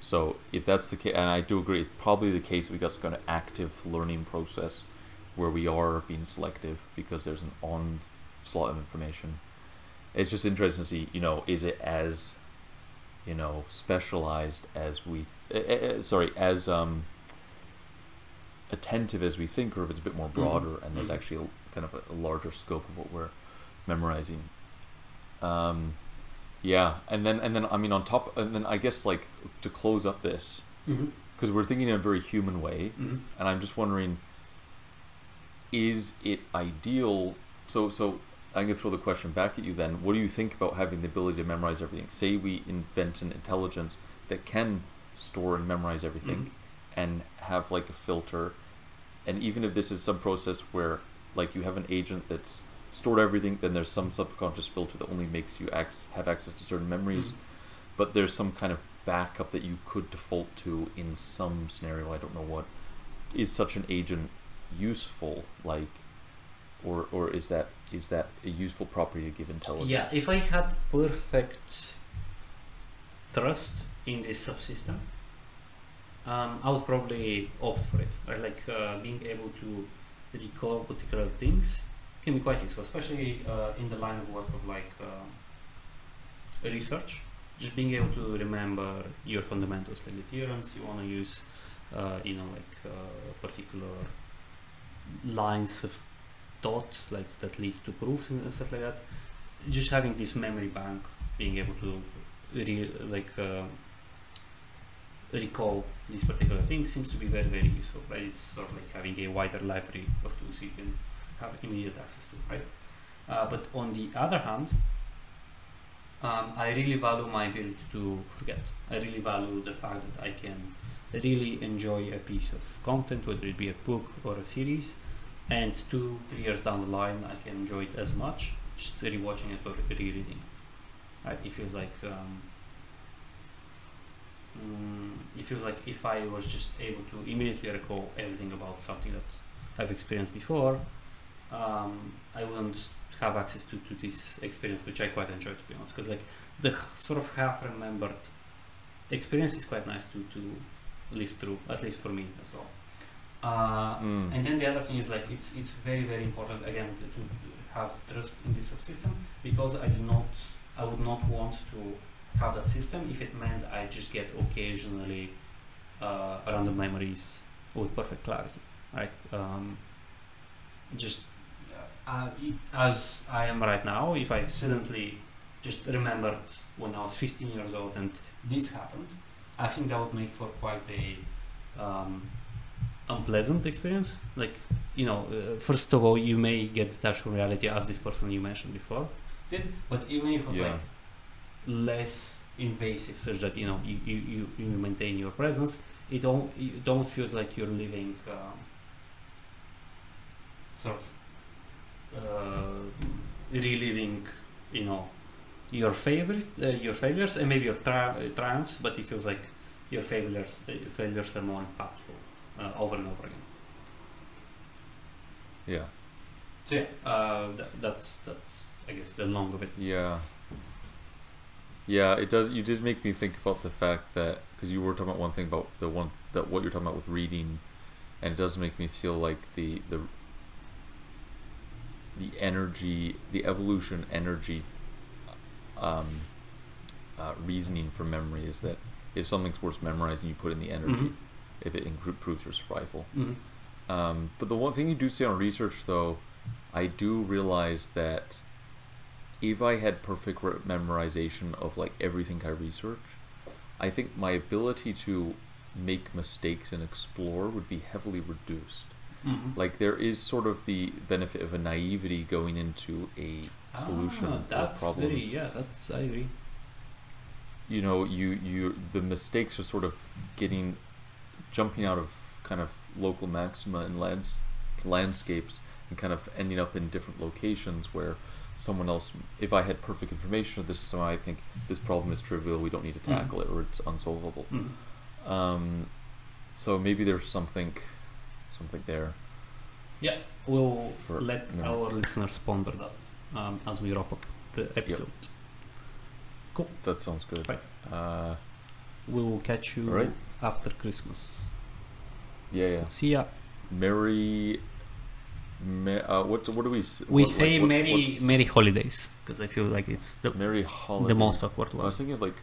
So if that's the case, and I do agree, it's probably the case we got some kind of active learning process where we are being selective because there's an onslaught of information. It's just interesting to see, you know, is it as, you know, specialized as we, uh, sorry, as um, attentive as we think, or if it's a bit more Mhm. broader and there's Mhm. actually a, kind of a, a larger scope of what we're memorizing. Um, yeah, and then and then I mean on top, and then I guess like to close up this Mhm. because we're thinking in a very human way, Mhm. and I'm just wondering, is it ideal? So so I'm gonna throw the question back at you. Then, what do you think about having the ability to memorize everything? Say we invent an intelligence that can store and memorize everything, Mhm. and have like a filter, and even if this is some process where like you have an agent that's stored everything, then there's some subconscious filter that only makes you ac- have access to certain memories Mhm. but there's some kind of backup that you could default to in some scenario. I don't know what is such an agent useful, like, or or is that is that a useful property to give intelligence? Yeah, if I had perfect trust in this subsystem, um, I would probably opt for it. Right? Like uh, being able to recall particular things can be quite useful, especially uh, in the line of work of like uh, research. Just being able to remember your fundamentals, like the theorems you want to use, uh, you know, like uh, particular lines of thought, like that lead to proofs and, stuff like that just having this memory bank, being able to re- like uh, recall these particular things seems to be very very useful. Right, it's sort of like having a wider library of tools you can have immediate access to. Right, uh, but on the other hand, um, I really value my ability to forget. I really value the fact that I can really enjoy a piece of content, whether it be a book or a series, and two, three years down the line, I can enjoy it as much just rewatching it or rereading. Right? It feels like um, mm, it feels like if I was just able to immediately recall everything about something that I've experienced before, um, I wouldn't have access to, to this experience, which I quite enjoy to be honest. Because like the sort of half remembered experience is quite nice to to live through, at least for me as well. Uh, Mm. and then the other thing is like it's it's very very important again to, to have trust in this subsystem because I do not I would not want to have that system if it meant I just get occasionally uh, random memories with perfect clarity, right? Um, just uh, as I am right now, if I suddenly just remembered when I was 15 years old and this happened, I think that would make for quite a um, unpleasant experience. Like, you know, uh, first of all, you may get detached from reality as this person you mentioned before did, but even if it was Yeah. like less invasive, such that you know you, you, you, you maintain your presence. It don't you don't feel like you're living um, sort of reliving, you know, your favorite, uh, your failures, and maybe your tri- uh, triumphs, but it feels like your failures, uh, failures are more impactful uh, over and over again. Yeah. So yeah, uh, that, that's that's I guess the long of it. Yeah. Yeah, it does. You did make me think about the fact that because you were talking about one thing about the one that what you're talking about with reading, and it does make me feel like the the the energy, the evolution energy, um, uh, reasoning for memory is that if something's worth memorizing, you put in the energy. Mhm. If it improves your survival. Mhm. Um, but the one thing you do see on research, though, I do realize that if I had perfect re- memorization of like everything I research, I think my ability to make mistakes and explore would be heavily reduced. Mhm. Like there is sort of the benefit of a naivety going into a solution Ah, or that's problem. very yeah. That's I agree. you know you you the mistakes are sort of getting jumping out of kind of local maxima and lands landscapes and kind of ending up in different locations where someone else if i had perfect information this is something i think this problem is trivial we don't need to Mhm. tackle it or it's unsolvable Mhm. um, so maybe there's something something there Yeah, we'll For- let our listeners ponder that um, as we wrap up the episode. Cool. That sounds good Right. uh, We will catch you Alright. after Christmas. yeah yeah See ya. merry me, uh, what what do we We what- say like, what- Merry what's- Merry Holidays because I feel like it's the merry holiday the most awkward one. I was thinking of like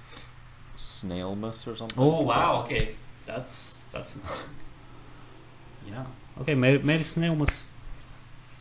snailmas or something. Oh wow! Okay, that's that's interesting. Yeah. Okay, Merry, Merry Snailmas.